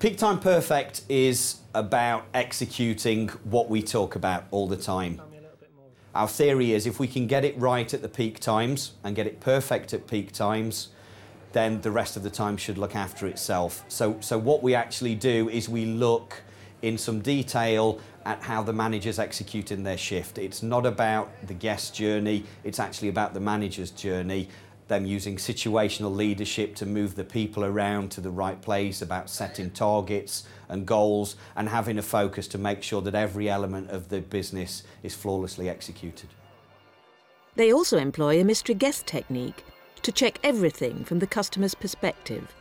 Peak Time Perfect is about executing what we talk about all the time. Our theory is if we can get it right at the peak times and get it perfect at peak times, then the rest of the time should look after itself. So, so what we actually do is we look in some detail at how the managers execute in their shift. It's not about the guest journey, it's actually about the manager's journey them using situational leadership to move the people around to the right place, about setting targets and goals, and having a focus to make sure that every element of the business is flawlessly executed. They also employ a mystery guest technique to check everything from the customer's perspective.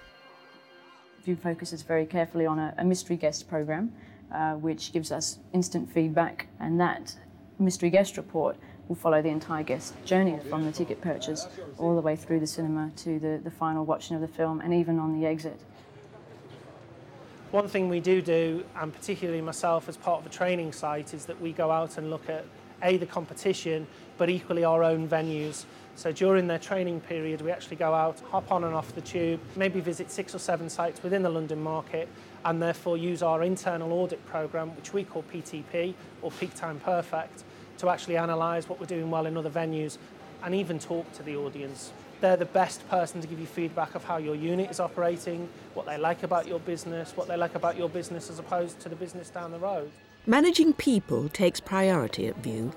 Vue focuses very carefully on a, a mystery guest program, uh, which gives us instant feedback, and that mystery guest report will follow the entire guest journey from the ticket purchase all the way through the cinema to the, the final watching of the film and even on the exit. One thing we do do, and particularly myself as part of a training site, is that we go out and look at A, the competition, but equally our own venues. So during their training period, we actually go out, hop on and off the tube, maybe visit six or seven sites within the London market, and therefore use our internal audit programme, which we call PTP, or Peak Time Perfect, to actually analyse what we're doing well in other venues and even talk to the audience. They're the best person to give you feedback of how your unit is operating, what they like about your business, what they like about your business as opposed to the business down the road. Managing people takes priority at Vue,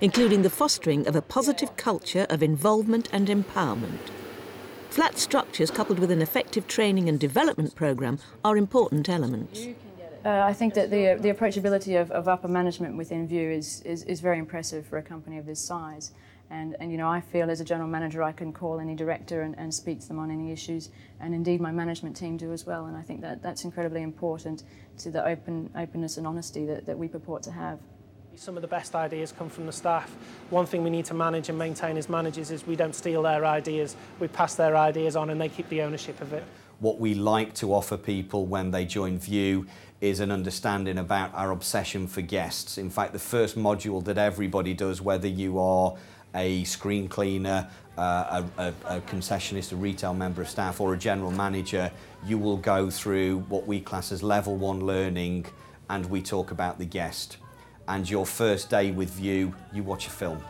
including the fostering of a positive culture of involvement and empowerment. Flat structures coupled with an effective training and development programme are important elements. Uh, I think that the, the approachability of, of upper management within Vue is, is, is very impressive for a company of this size. And, and, you know, I feel as a general manager I can call any director and, and speak to them on any issues, and indeed my management team do as well. And I think that that's incredibly important to the open, openness and honesty that, that we purport to have. Some of the best ideas come from the staff. One thing we need to manage and maintain as managers is we don't steal their ideas. We pass their ideas on and they keep the ownership of it. What we like to offer people when they join Vue is an understanding about our obsession for guests. In fact, the first module that everybody does, whether you are a screen cleaner, uh, a, a, concessionist, a retail member of staff, or a general manager, you will go through what we class as level one learning, and we talk about the guest. And your first day with Vue, you watch a film.